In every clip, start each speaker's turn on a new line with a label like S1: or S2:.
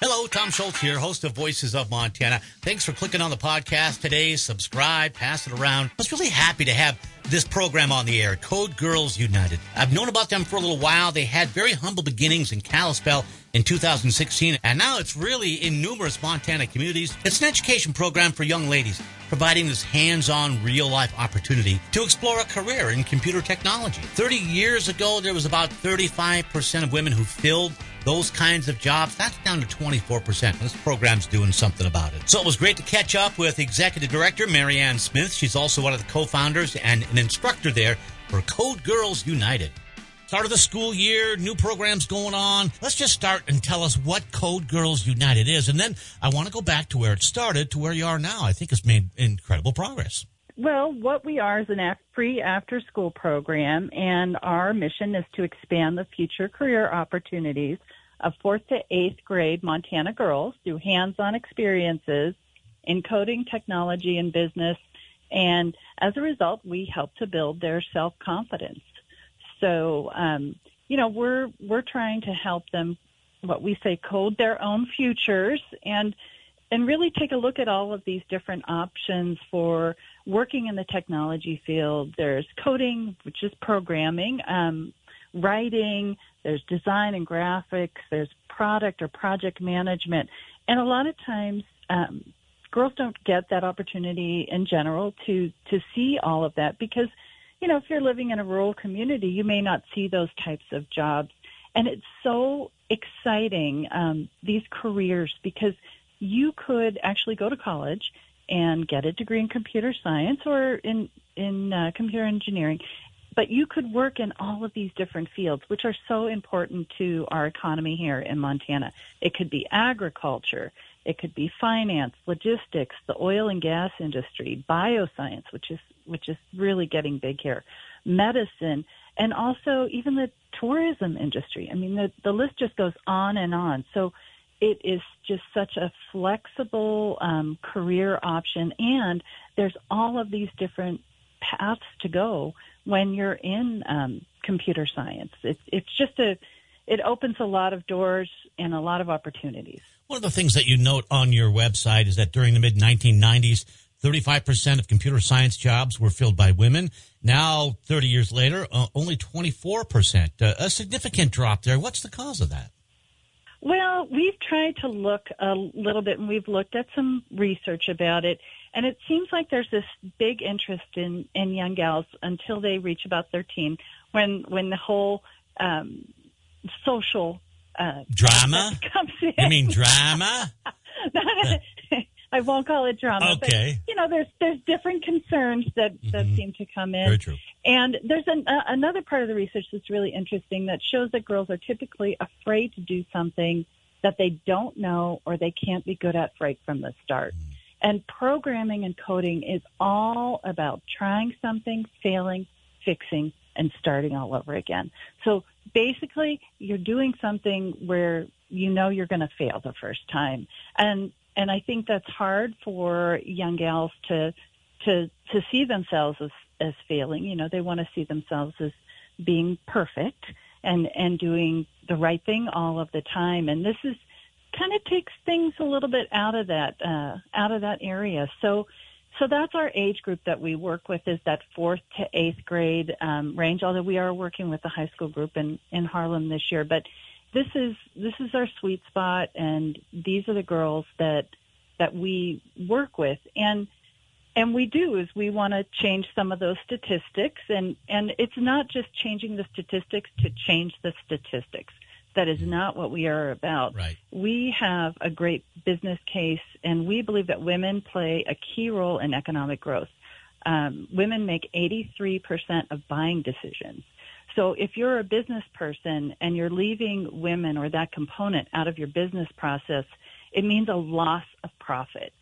S1: Hello, Tom Schultz here, host of Voices of Montana. Thanks for clicking on the podcast today. Subscribe, pass it around. I was really happy to have this program on the air, Code Girls United. I've known about them for a little while. They had very humble beginnings in Kalispell in 2016, and now it's really in numerous Montana communities. It's an education program for young ladies, providing this hands-on real-life opportunity to explore a career in computer technology. 30 years ago, there was about 35% of women who filled those kinds of jobs, that's down to 24%. This program's doing something about it. So it was great to catch up with Executive Director Marianne Smith. She's also one of the co-founders and an instructor there for Code Girls United. Start of the school year, new programs going on. Let's just start and tell us what Code Girls United is. And then I want to go back to where it started to where you are now. I think it's made incredible progress.
S2: Well, what we are is an free after school program, and our mission is to expand the future career opportunities of fourth to eighth grade Montana girls through hands on experiences in coding, technology, and business. And as a result, we help to build their self confidence. So, um, you know, we're we're trying to help them, what we say, code their own futures and and really take a look at all of these different options for working in the technology field. There's coding, which is programming, um, writing, there's design and graphics, there's product or project management, and a lot of times um, girls don't get that opportunity in general to to see all of that because you know if you're living in a rural community, you may not see those types of jobs, and it's so exciting um, these careers because you could actually go to college and get a degree in computer science or in in uh, computer engineering but you could work in all of these different fields, which are so important to our economy here in Montana. It could be agriculture, it could be finance, logistics, the oil and gas industry, bioscience, which is which is really getting big here, medicine, and also even the tourism industry. I mean, the the list just goes on and on. So it is just such a flexible um, career option, and there's all of these different paths to go when you're in um, computer science. It's it's just a it opens a lot of doors and a lot of opportunities.
S1: One of the things that you note on your website is that during the mid 1990s, 35% of computer science jobs were filled by women. Now, 30 years later, uh, only 24%. Uh, a significant drop there. What's the cause of that?
S2: Well, we've tried to look a little bit and we've looked at some research about it. And it seems like there's this big interest in, in young gals until they reach about 13 when, when the whole, um, social, uh,
S1: drama
S2: comes in.
S1: You mean drama?
S2: I won't call it drama.
S1: Okay.
S2: But, you know, there's there's different concerns that that mm-hmm. seem to come in.
S1: Very true.
S2: And there's an, uh, another part of the research that's really interesting that shows that girls are typically afraid to do something that they don't know or they can't be good at right from the start. Mm-hmm. And programming and coding is all about trying something, failing, fixing, and starting all over again. So basically, you're doing something where you know you're going to fail the first time. And and I think that's hard for young gals to to to see themselves as as failing. You know, they want to see themselves as being perfect and and doing the right thing all of the time. And this is kind of takes things a little bit out of that uh, out of that area. So so that's our age group that we work with is that fourth to eighth grade um, range. Although we are working with the high school group in in Harlem this year, but this is this is our sweet spot, and these are the girls that that we work with and and we do is we want to change some of those statistics and and it's not just changing the statistics to change the statistics that is not what we are about.
S1: Right.
S2: We have a great business case, and we believe that women play a key role in economic growth. Um, women make 83% of buying decisions. So if you're a business person and you're leaving women or that component out of your business process, it means a loss of profit.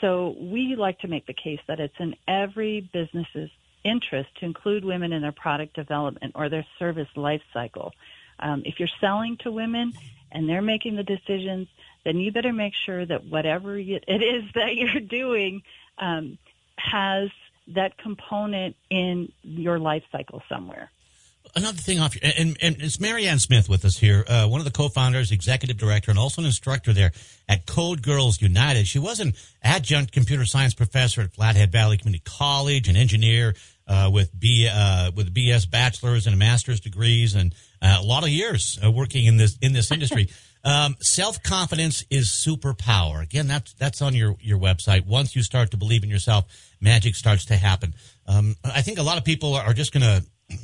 S2: So we like to make the case that it's in every business's interest to include women in their product development or their service life cycle. Um, if you're selling to women and they're making the decisions, then you better make sure that whatever it is that you're doing um, has that component in your life cycle somewhere.
S1: another thing off, and, and it's Marianne Smith with us here, uh, one of the co-founders, executive director, and also an instructor there at Code Girls United. She was an adjunct computer science professor at Flathead Valley Community College, an engineer uh, with B uh, with BS bachelor's and master's degrees, and uh, a lot of years uh, working in this in this industry. Um, Self confidence is superpower. Again, that's that's on your your website. Once you start to believe in yourself, magic starts to happen. Um, I think a lot of people are just going to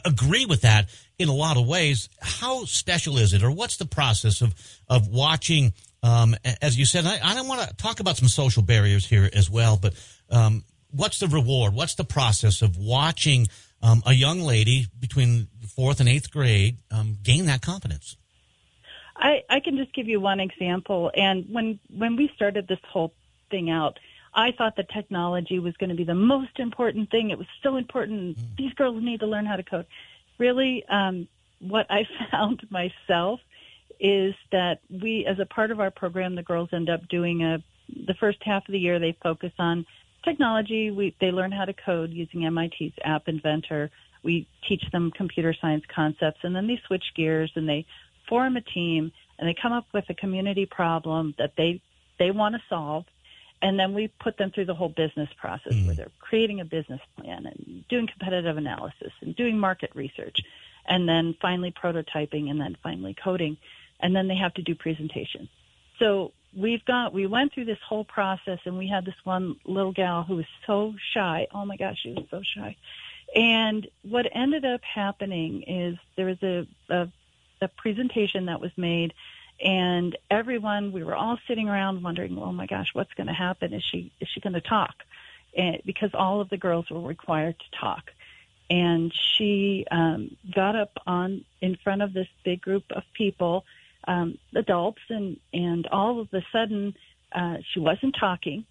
S1: agree with that in a lot of ways. How special is it, or what's the process of of watching? Um, as you said, I, I don't want to talk about some social barriers here as well, but um, what's the reward? What's the process of watching um, a young lady between fourth and eighth grade um, gain that confidence?
S2: I, I can just give you one example. And when when we started this whole thing out, I thought that technology was going to be the most important thing. It was so important. Mm. These girls need to learn how to code. Really, um, what I found myself is that we, as a part of our program, the girls end up doing a. The first half of the year, they focus on technology. We they learn how to code using MIT's App Inventor. We teach them computer science concepts, and then they switch gears and they form a team and they come up with a community problem that they they want to solve and then we put them through the whole business process mm. where they're creating a business plan and doing competitive analysis and doing market research and then finally prototyping and then finally coding and then they have to do presentations so we've got we went through this whole process and we had this one little gal who was so shy. Oh my gosh she was so shy. And what ended up happening is there was a, a the presentation that was made and everyone we were all sitting around wondering oh my gosh what's going to happen? Is she is she going to talk? And because all of the girls were required to talk. And she um got up on in front of this big group of people um adults and and all of a sudden uh she wasn't talking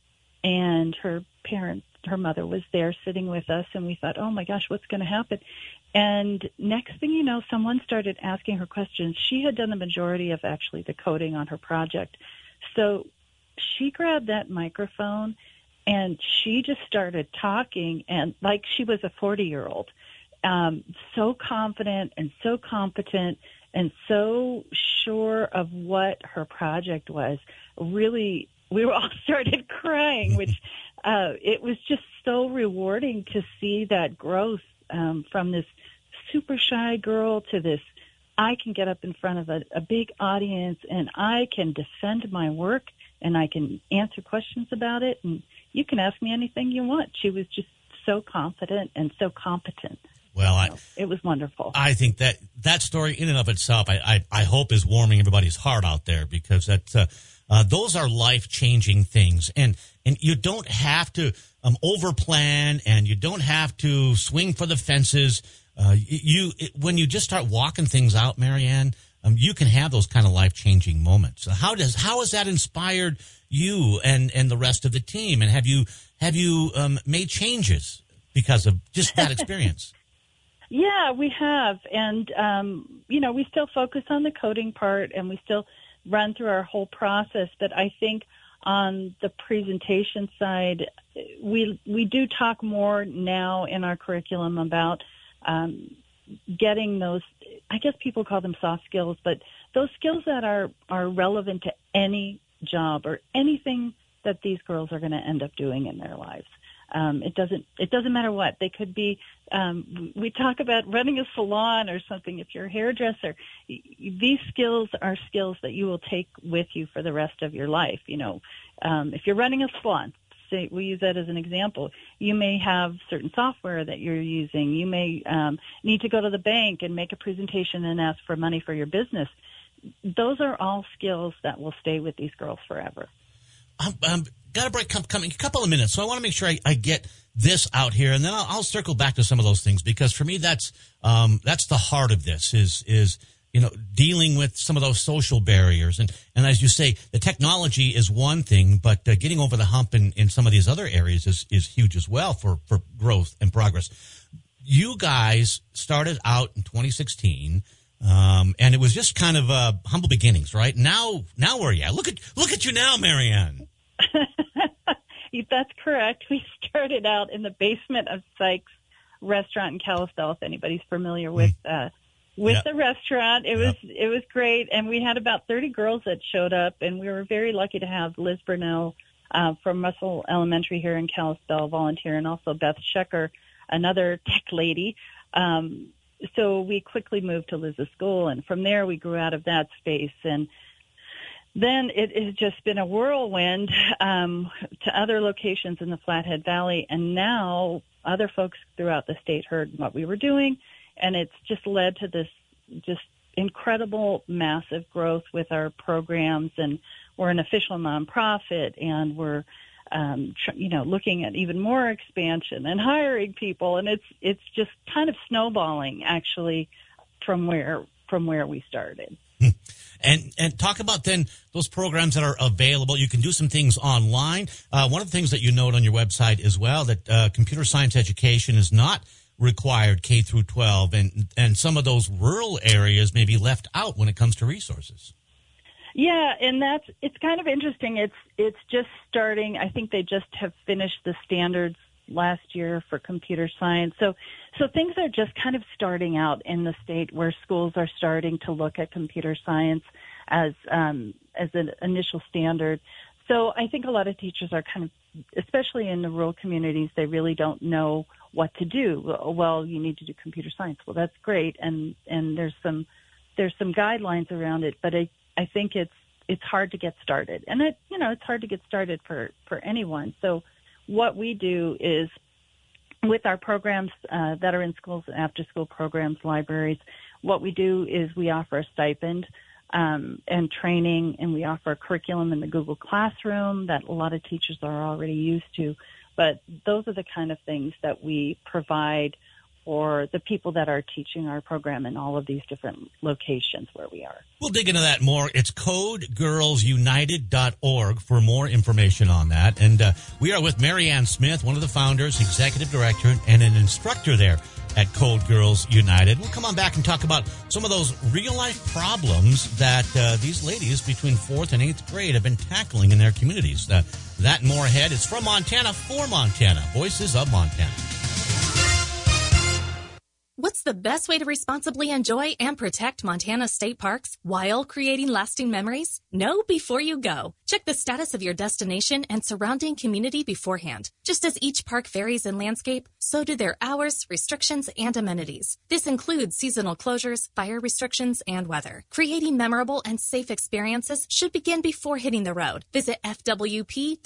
S2: and her parents her mother was there sitting with us and we thought oh my gosh what's going to happen and next thing you know, someone started asking her questions. She had done the majority of actually the coding on her project. So she grabbed that microphone and she just started talking and like she was a 40 year old. Um, so confident and so competent and so sure of what her project was. Really, we all started crying, which uh, it was just so rewarding to see that growth um, from this super shy girl to this I can get up in front of a, a big audience and I can defend my work and I can answer questions about it and you can ask me anything you want. She was just so confident and so competent.
S1: Well, I,
S2: it was wonderful.
S1: I think that that story in and of itself, I, I, I hope is warming everybody's heart out there because that, uh, uh, those are life changing things. And, and you don't have to, um, overplan and you don't have to swing for the fences. Uh, you it, when you just start walking things out, Marianne, um, you can have those kind of life changing moments. How does how has that inspired you and and the rest of the team? And have you have you um, made changes because of just that experience?
S2: Yeah, we have, and um, you know, we still focus on the coding part, and we still run through our whole process. But I think on the presentation side, we we do talk more now in our curriculum about um, getting those I guess people call them soft skills, but those skills that are are relevant to any job or anything that these girls are going to end up doing in their lives. Um, it doesn't it doesn't matter what they could be. Um, we talk about running a salon or something. If you're a hairdresser, these skills are skills that you will take with you for the rest of your life. You know, um, if you're running a salon, say we use that as an example. You may have certain software that you're using. You may um, need to go to the bank and make a presentation and ask for money for your business. Those are all skills that will stay with these girls forever.
S1: Um, um, got a break coming a couple of minutes, so I want to make sure I, I get this out here, and then I'll, I'll, circle back to some of those things because for me, that's um, that's the heart of this. Is is you know, dealing with some of those social barriers. And, and as you say, the technology is one thing, but uh, getting over the hump in, in some of these other areas is, is huge as well for, for growth and progress. You guys started out in 2016. Um, and it was just kind of uh, humble beginnings, right? Now, now where are you at? Look at look at you now, Marianne.
S2: That's correct. We started out in the basement of Sykes restaurant in Kalispell. If anybody's familiar with uh, with the restaurant, it was it was great, and we had about 30 girls that showed up, and we were very lucky to have Liz Burnell uh, from Russell Elementary here in Kalispell volunteer, and also Beth Shecker, another tech lady. Um, so we quickly moved to Liz's school, and from there we grew out of that space. And then it has just been a whirlwind um, to other locations in the Flathead Valley, and now other folks throughout the state heard what we were doing, and it's just led to this just incredible, massive growth with our programs, and we're an official nonprofit, and we're um, you know looking at even more expansion and hiring people, and it's it's just kind of snowballing actually from where from where we started.
S1: And and talk about then those programs that are available. You can do some things online. Uh, one of the things that you note on your website as well that uh, computer science education is not required K through 12, and and some of those rural areas may be left out when it comes to resources.
S2: Yeah, and that's it's kind of interesting. It's it's just starting. I think they just have finished the standards last year for computer science. So, so things are just kind of starting out in the state where schools are starting to look at computer science as um, as an initial standard. So I think a lot of teachers are kind of, especially in the rural communities, they really don't know what to do. Well, you need to do computer science. Well, that's great, and and there's some there's some guidelines around it, but I I think it's it's hard to get started, and it you know it's hard to get started for for anyone. So what we do is with our programs uh, that are in schools, after school programs, libraries, what we do is we offer a stipend um, and training, and we offer a curriculum in the Google Classroom that a lot of teachers are already used to. But those are the kind of things that we provide or the people that are teaching our program in all of these different locations where we are.
S1: We'll dig into that more. It's codegirlsunited.org for more information on that. And uh, we are with Marianne Smith, one of the founders, executive director, and an instructor there at Code Girls United. We'll come on back and talk about some of those real life problems that uh, these ladies between fourth and eighth grade have been tackling in their communities. Uh, that and more ahead. It's from Montana for Montana. Voices of Montana.
S3: What's the best way to responsibly enjoy and protect Montana state parks while creating lasting memories? Know before you go. Check the status of your destination and surrounding community beforehand. Just as each park varies in landscape, so do their hours, restrictions, and amenities. This includes seasonal closures, fire restrictions, and weather. Creating memorable and safe experiences should begin before hitting the road. Visit fwp.mt.gov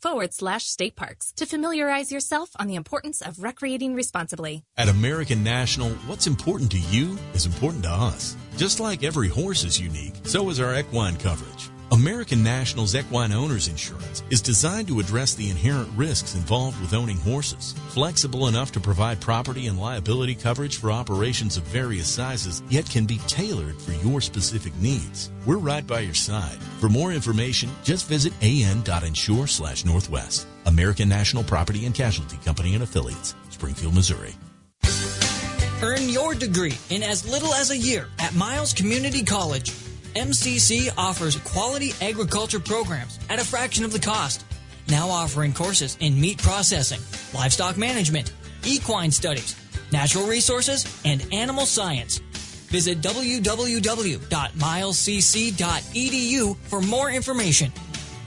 S3: forward slash state parks to familiarize yourself on the importance of recreating responsibly.
S4: At American National, what's important to you is important to us. Just like every horse is unique, so is our equine coverage. American National's Equine Owners Insurance is designed to address the inherent risks involved with owning horses. Flexible enough to provide property and liability coverage for operations of various sizes, yet can be tailored for your specific needs. We're right by your side. For more information, just visit an.insure slash northwest. American National Property and Casualty Company and Affiliates, Springfield, Missouri.
S5: Earn your degree in as little as a year at Miles Community College. MCC offers quality agriculture programs at a fraction of the cost. Now offering courses in meat processing, livestock management, equine studies, natural resources, and animal science. Visit www.milescc.edu for more information.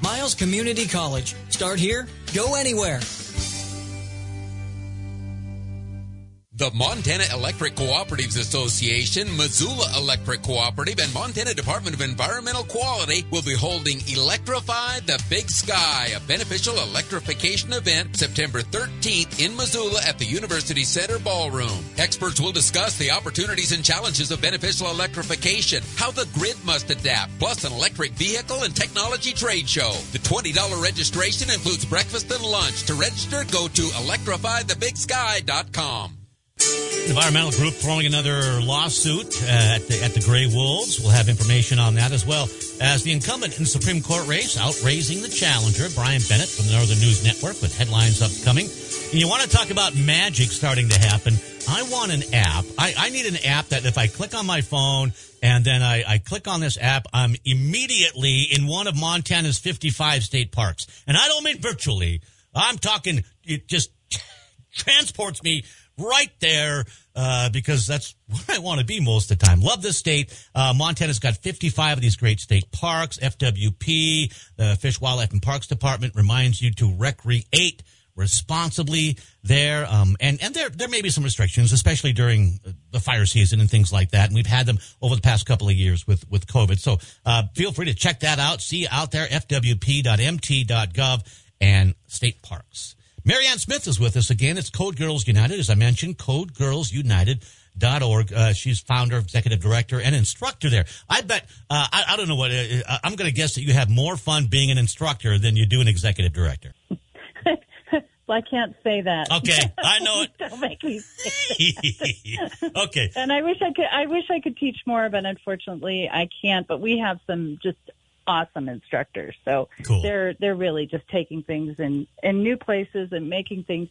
S5: Miles Community College. Start here, go anywhere.
S6: The Montana Electric Cooperatives Association, Missoula Electric Cooperative, and Montana Department of Environmental Quality will be holding Electrify the Big Sky, a beneficial electrification event September 13th in Missoula at the University Center Ballroom. Experts will discuss the opportunities and challenges of beneficial electrification, how the grid must adapt, plus an electric vehicle and technology trade show. The $20 registration includes breakfast and lunch. To register, go to electrifythebigsky.com.
S1: Environmental group throwing another lawsuit uh, at the at the Gray Wolves. We'll have information on that as well as the incumbent in the Supreme Court race out raising the challenger, Brian Bennett from the Northern News Network, with headlines upcoming. And you want to talk about magic starting to happen? I want an app. I, I need an app that if I click on my phone and then I, I click on this app, I'm immediately in one of Montana's 55 state parks. And I don't mean virtually. I'm talking it just transports me right there uh, because that's where I want to be most of the time. Love this state. Uh, Montana's got 55 of these great state parks. FWP, the Fish, Wildlife, and Parks Department reminds you to recreate responsibly there. Um, and, and there, there may be some restrictions, especially during the fire season and things like that. And we've had them over the past couple of years with, with COVID. So, uh, feel free to check that out. See out there, fwp.mt.gov and state parks. Marianne Smith is with us again. It's Code Girls United. As I mentioned, Code Girls United. Dot org. Uh, she's founder, executive director, and instructor there. I bet, uh, I, I, don't know what, uh, uh I'm going to guess that you have more fun being an instructor than you do an executive director.
S2: I can't say that.
S1: Okay, I know it.
S2: Don't make me
S1: okay.
S2: And I wish I could. I wish I could teach more, but unfortunately, I can't. But we have some just awesome instructors, so
S1: cool.
S2: they're they're really just taking things in in new places and making things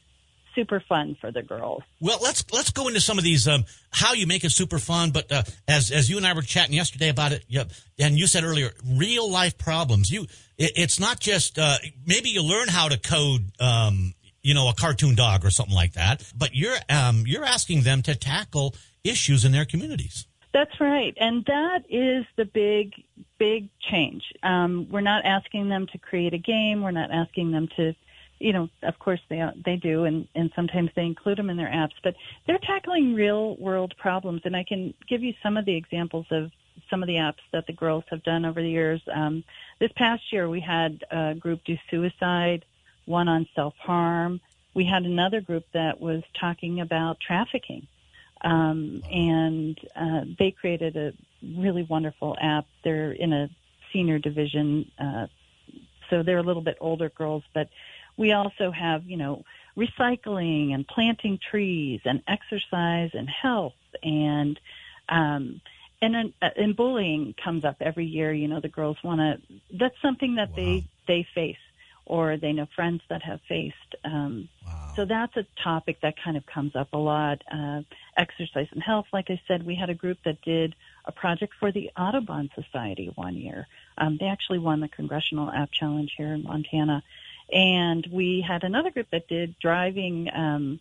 S2: super fun for the girls.
S1: Well, let's let's go into some of these um, how you make it super fun. But uh, as as you and I were chatting yesterday about it, yeah, and you said earlier, real life problems. You, it, it's not just uh, maybe you learn how to code. Um, you know, a cartoon dog or something like that. But you're um, you're asking them to tackle issues in their communities.
S2: That's right, and that is the big big change. Um, we're not asking them to create a game. We're not asking them to, you know, of course they they do, and and sometimes they include them in their apps. But they're tackling real world problems, and I can give you some of the examples of some of the apps that the girls have done over the years. Um, this past year, we had a group do suicide one on self harm. We had another group that was talking about trafficking. Um, and uh, they created a really wonderful app. They're in a senior division, uh, so they're a little bit older girls, but we also have, you know, recycling and planting trees and exercise and health and um, and uh, and bullying comes up every year. You know, the girls want to. That's something that wow. they they face or they know friends that have faced. Um, wow. So that's a topic that kind of comes up a lot. Uh, exercise and health, like I said, we had a group that did a project for the Audubon Society one year. Um, they actually won the Congressional App Challenge here in Montana. And we had another group that did driving, um,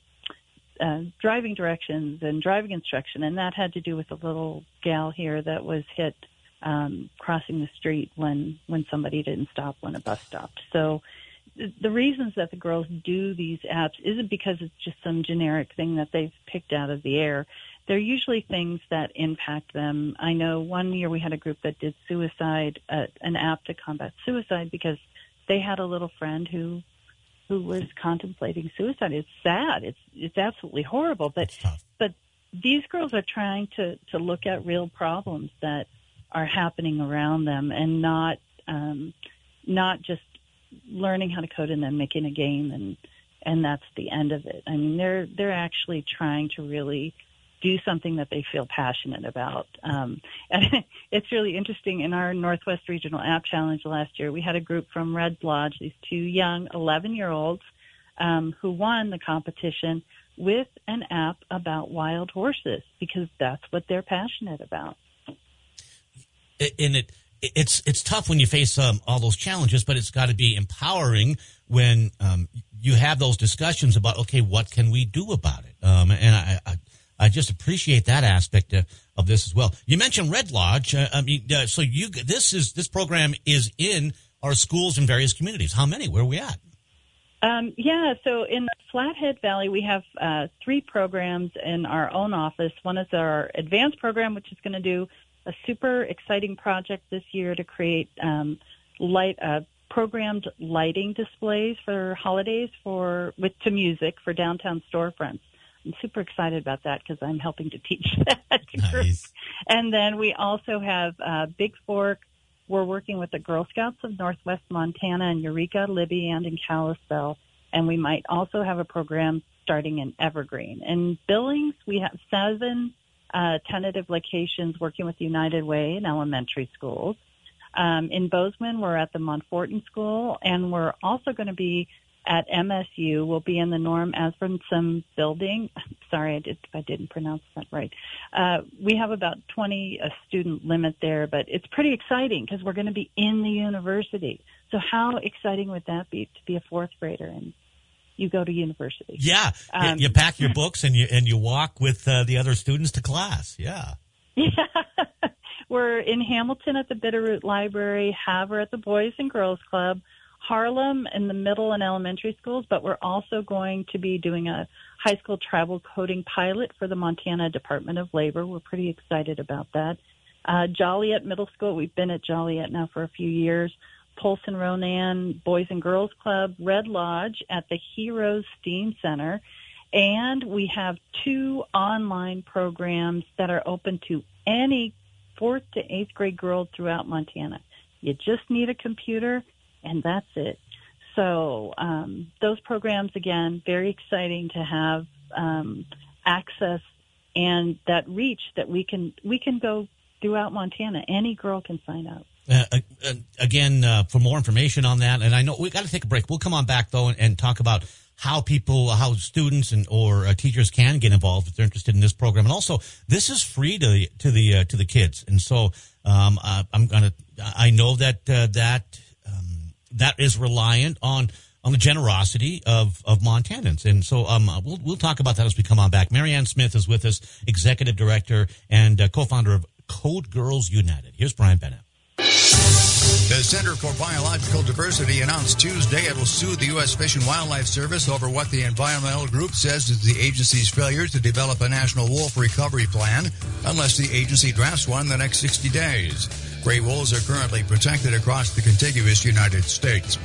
S2: uh, driving directions and driving instruction, and that had to do with a little gal here that was hit um, crossing the street when when somebody didn't stop when a bus stopped. So the reasons that the girls do these apps isn't because it's just some generic thing that they've picked out of the air. They're usually things that impact them. I know one year we had a group that did suicide, uh, an app to combat suicide because they had a little friend who who was contemplating suicide. It's sad. It's it's absolutely horrible. But but these girls are trying to to look at real problems that are happening around them and not um, not just learning how to code and then making a game and and that's the end of it. I mean, they're they're actually trying to really do something that they feel passionate about. Um, and it's really interesting. In our Northwest Regional App Challenge last year, we had a group from Red Lodge, these two young 11 year olds um, who won the competition with an app about wild horses because that's what they're passionate about
S1: and it it's it's tough when you face um, all those challenges, but it's got to be empowering when um, you have those discussions about okay, what can we do about it? Um, and I, I, I just appreciate that aspect of, of, this as well. You mentioned Red Lodge. Uh, I mean, uh, so you this is this program is in our schools in various communities. How many? Where are we at?
S2: Um, yeah, so in the Flathead Valley, we have uh, three programs in our own office. One is our advanced program, which is going to do a super exciting project this year to create um, light uh, programmed lighting displays for holidays for with to music for downtown storefronts. I'm super excited about that because I'm helping to teach that nice. group. And then we also have uh, Big Fork. We're working with the Girl Scouts of Northwest Montana in Eureka, Libby, and in Kalispell. And we might also have a program starting in Evergreen. In Billings, we have seven uh, tentative locations working with United Way in elementary schools. Um, in Bozeman, we're at the Monforton School, and we're also going to be at MSU. We'll be in the Norm Asbjornson building. Sorry, I did I didn't pronounce that right. Uh, we have about 20 a student limit there, but it's pretty exciting because we're going to be in the university. So how exciting would that be to be a fourth grader and you go to university.
S1: Yeah,
S2: Um,
S1: you pack your books and you and you walk with uh, the other students to class. Yeah.
S2: Yeah. We're in Hamilton at the Bitterroot Library, Havre at the Boys and Girls Club, Harlem in the middle and elementary schools, but we're also going to be doing a high school travel coding pilot for the Montana Department of Labor. We're pretty excited about that. Uh, Joliet Middle School, we've been at Joliet now for a few years. Polson Ronan Boys and Girls Club, Red Lodge at the Heroes STEAM Center. And we have two online programs that are open to any fourth to eighth grade girl throughout Montana. You just need a computer, and that's it. So um, those programs, again, very exciting to have um, access and that reach that we can we can go throughout Montana. Any girl can sign up.
S1: Uh, uh, again, uh, for more information on that, and I know we got to take a break. We'll come on back though and, and talk about how people, how students and or uh, teachers can get involved if they're interested in this program. And also, this is free to the to the uh, to the kids, and so um, uh, I'm gonna. I know that uh, that that is reliant on on the generosity of of Montanans, and so um, we'll we'll talk about that as we come on back. Marianne Smith is with us, executive director and uh, co-founder of Code Girls United. Here's Brian Bennett.
S7: The Center for Biological Diversity announced Tuesday it will sue the U.S. Fish and Wildlife Service over what the environmental group says is the agency's failure to develop a national wolf recovery plan unless the agency drafts one in the next 60 days. Gray wolves are currently protected across the contiguous United States.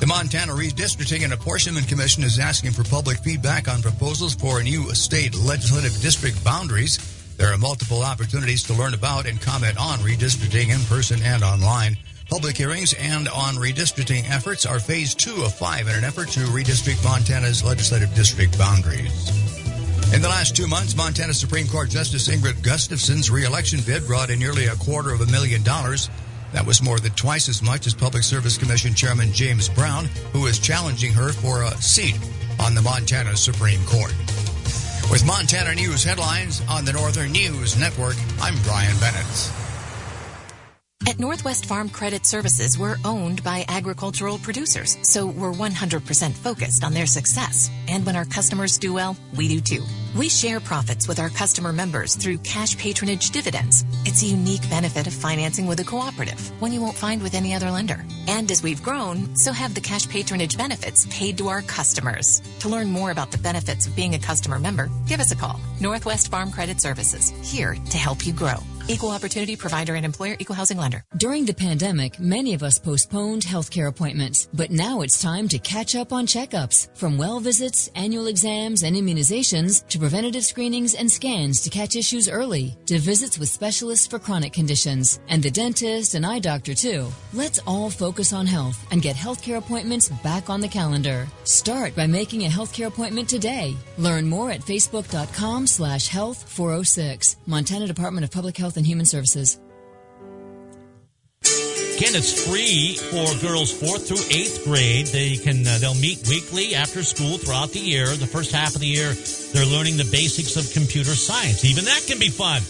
S7: The Montana Redistricting and Apportionment Commission is asking for public feedback on proposals for new state legislative district boundaries. There are multiple opportunities to learn about and comment on redistricting in person and online. Public hearings and on redistricting efforts are phase two of five in an effort to redistrict Montana's legislative district boundaries. In the last two months, Montana Supreme Court Justice Ingrid Gustafson's reelection bid brought in nearly a quarter of a million dollars. That was more than twice as much as Public Service Commission Chairman James Brown, who is challenging her for a seat on the Montana Supreme Court. With Montana News headlines on the Northern News Network, I'm Brian Bennett.
S8: At Northwest Farm Credit Services, we're owned by agricultural producers, so we're 100% focused on their success. And when our customers do well, we do too. We share profits with our customer members through cash patronage dividends. It's a unique benefit of financing with a cooperative, one you won't find with any other lender. And as we've grown, so have the cash patronage benefits paid to our customers. To learn more about the benefits of being a customer member, give us a call. Northwest Farm Credit Services, here to help you grow. Equal opportunity provider and employer, equal housing lender.
S9: During the pandemic, many of us postponed healthcare appointments, but now it's time to catch up on checkups. From well visits, annual exams, and immunizations to preventative screenings and scans to catch issues early, to visits with specialists for chronic conditions, and the dentist and eye doctor too. Let's all focus on health and get healthcare appointments back on the calendar. Start by making a healthcare appointment today. Learn more at facebook.com slash health 406. Montana Department of Public Health and Human Services.
S1: Again, it's free for girls fourth through eighth grade. They can uh, they'll meet weekly after school throughout the year. The first half of the year, they're learning the basics of computer science. Even that can be fun,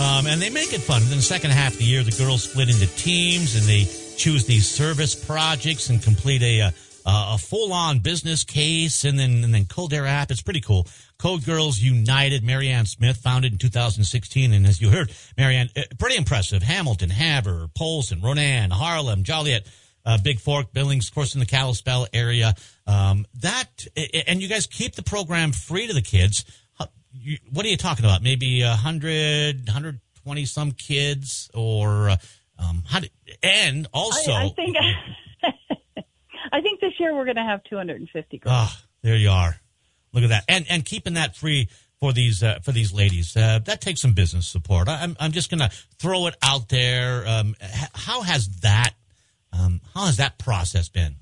S1: um, and they make it fun. Then the second half of the year, the girls split into teams and they choose these service projects and complete a a, a full on business case, and then and then code their app. It's pretty cool. Code Girls United, Marianne Smith, founded in 2016. And as you heard, Marianne, uh, pretty impressive. Hamilton, Havre, Polson, Ronan, Harlem, Joliet, uh, Bigfork, Billings, of course, in the Kalispell area. Um, that, and you guys keep the program free to the kids. What are you talking about? Maybe 100, 120 some kids or, uh, um, how did, and also.
S2: I, I think, I think this year we're going to have 250 girls.
S1: Oh, there you are. Look at that, and and keeping that free for these uh, for these ladies. Uh, that takes some business support. I, am I'm just gonna throw it out there. Um, how has that um, how has that process been?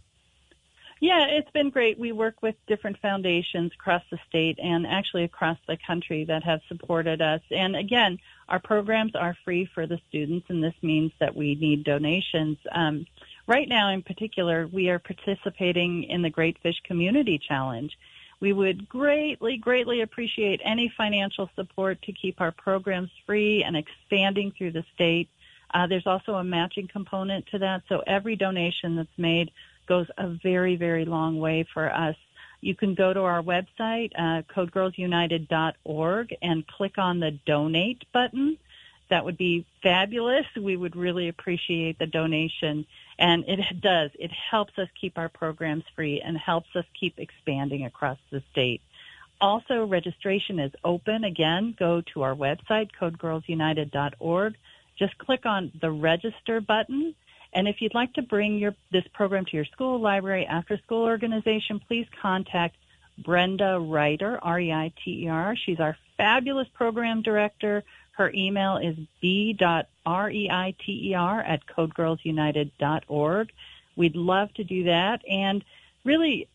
S2: Yeah, it's been great. We work with different foundations across the state and actually across the country that have supported us. And again, our programs are free for the students, and this means that we need donations. Um, right now, in particular, we are participating in the Great Fish Community Challenge. We would greatly, greatly appreciate any financial support to keep our programs free and expanding through the state. Uh, there's also a matching component to that, so every donation that's made goes a very, very long way for us You can go to our website, uh, codegirlsunited.org, and click on the donate button. That would be fabulous. We would really appreciate the donation. And it does. It helps us keep our programs free and helps us keep expanding across the state. Also, registration is open. Again, go to our website, codegirlsunited.org. Just click on the register button. And if you'd like to bring your, this program to your school, library, after school organization, please contact Brenda Reiter, R-E-I-T-E-R. She's our fabulous program director. Her email is b.reiter at codegirlsunited.org. We'd love to do that. And really,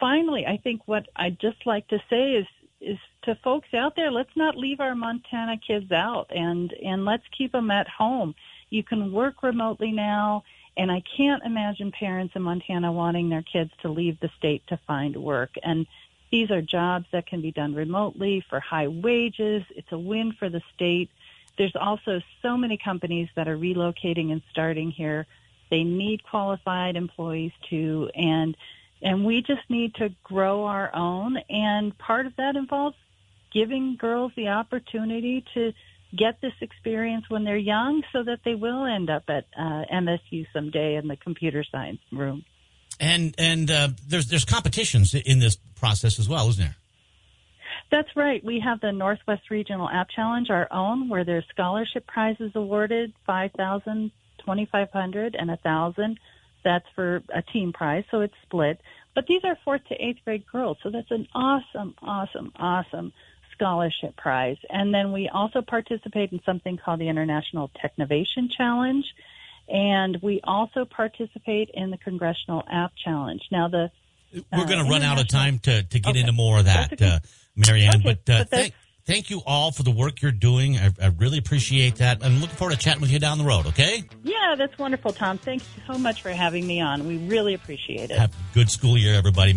S2: finally, I think what I'd just like to say is is to folks out there, let's not leave our Montana kids out and and let's keep them at home. You can work remotely now, and I can't imagine parents in Montana wanting their kids to leave the state to find work. And these are jobs that can be done remotely for high wages. It's a win for the state. There's also so many companies that are relocating and starting here. They need qualified employees too, and and we just need to grow our own. And part of that involves giving girls the opportunity to get this experience when they're young so that they will end up at uh, MSU someday in the computer science room.
S10: And and uh, there's there's competitions in this process as well, isn't there?
S2: That's right. We have the Northwest Regional App Challenge, our own, where there's scholarship prizes awarded, five thousand, twenty five hundred, and a thousand. That's for a team prize, so it's split. But these are fourth to eighth grade girls, so that's an awesome, awesome, awesome scholarship prize. And then we also participate in something called the International Technovation Challenge. And we also participate in the Congressional App Challenge. Now, the
S10: we're going
S2: uh,
S10: to run out of time to, to get
S2: Okay.
S10: into more of that,
S2: okay.
S10: uh, Marianne.
S2: Okay,
S10: but uh,
S2: but
S10: thank, thank you all for the work you're doing. I, I really appreciate that. I'm looking forward to chatting with you down the road, okay?
S2: Yeah, that's wonderful, Tom. Thank you so much for having me on. We really appreciate it.
S10: Have a good school year, everybody.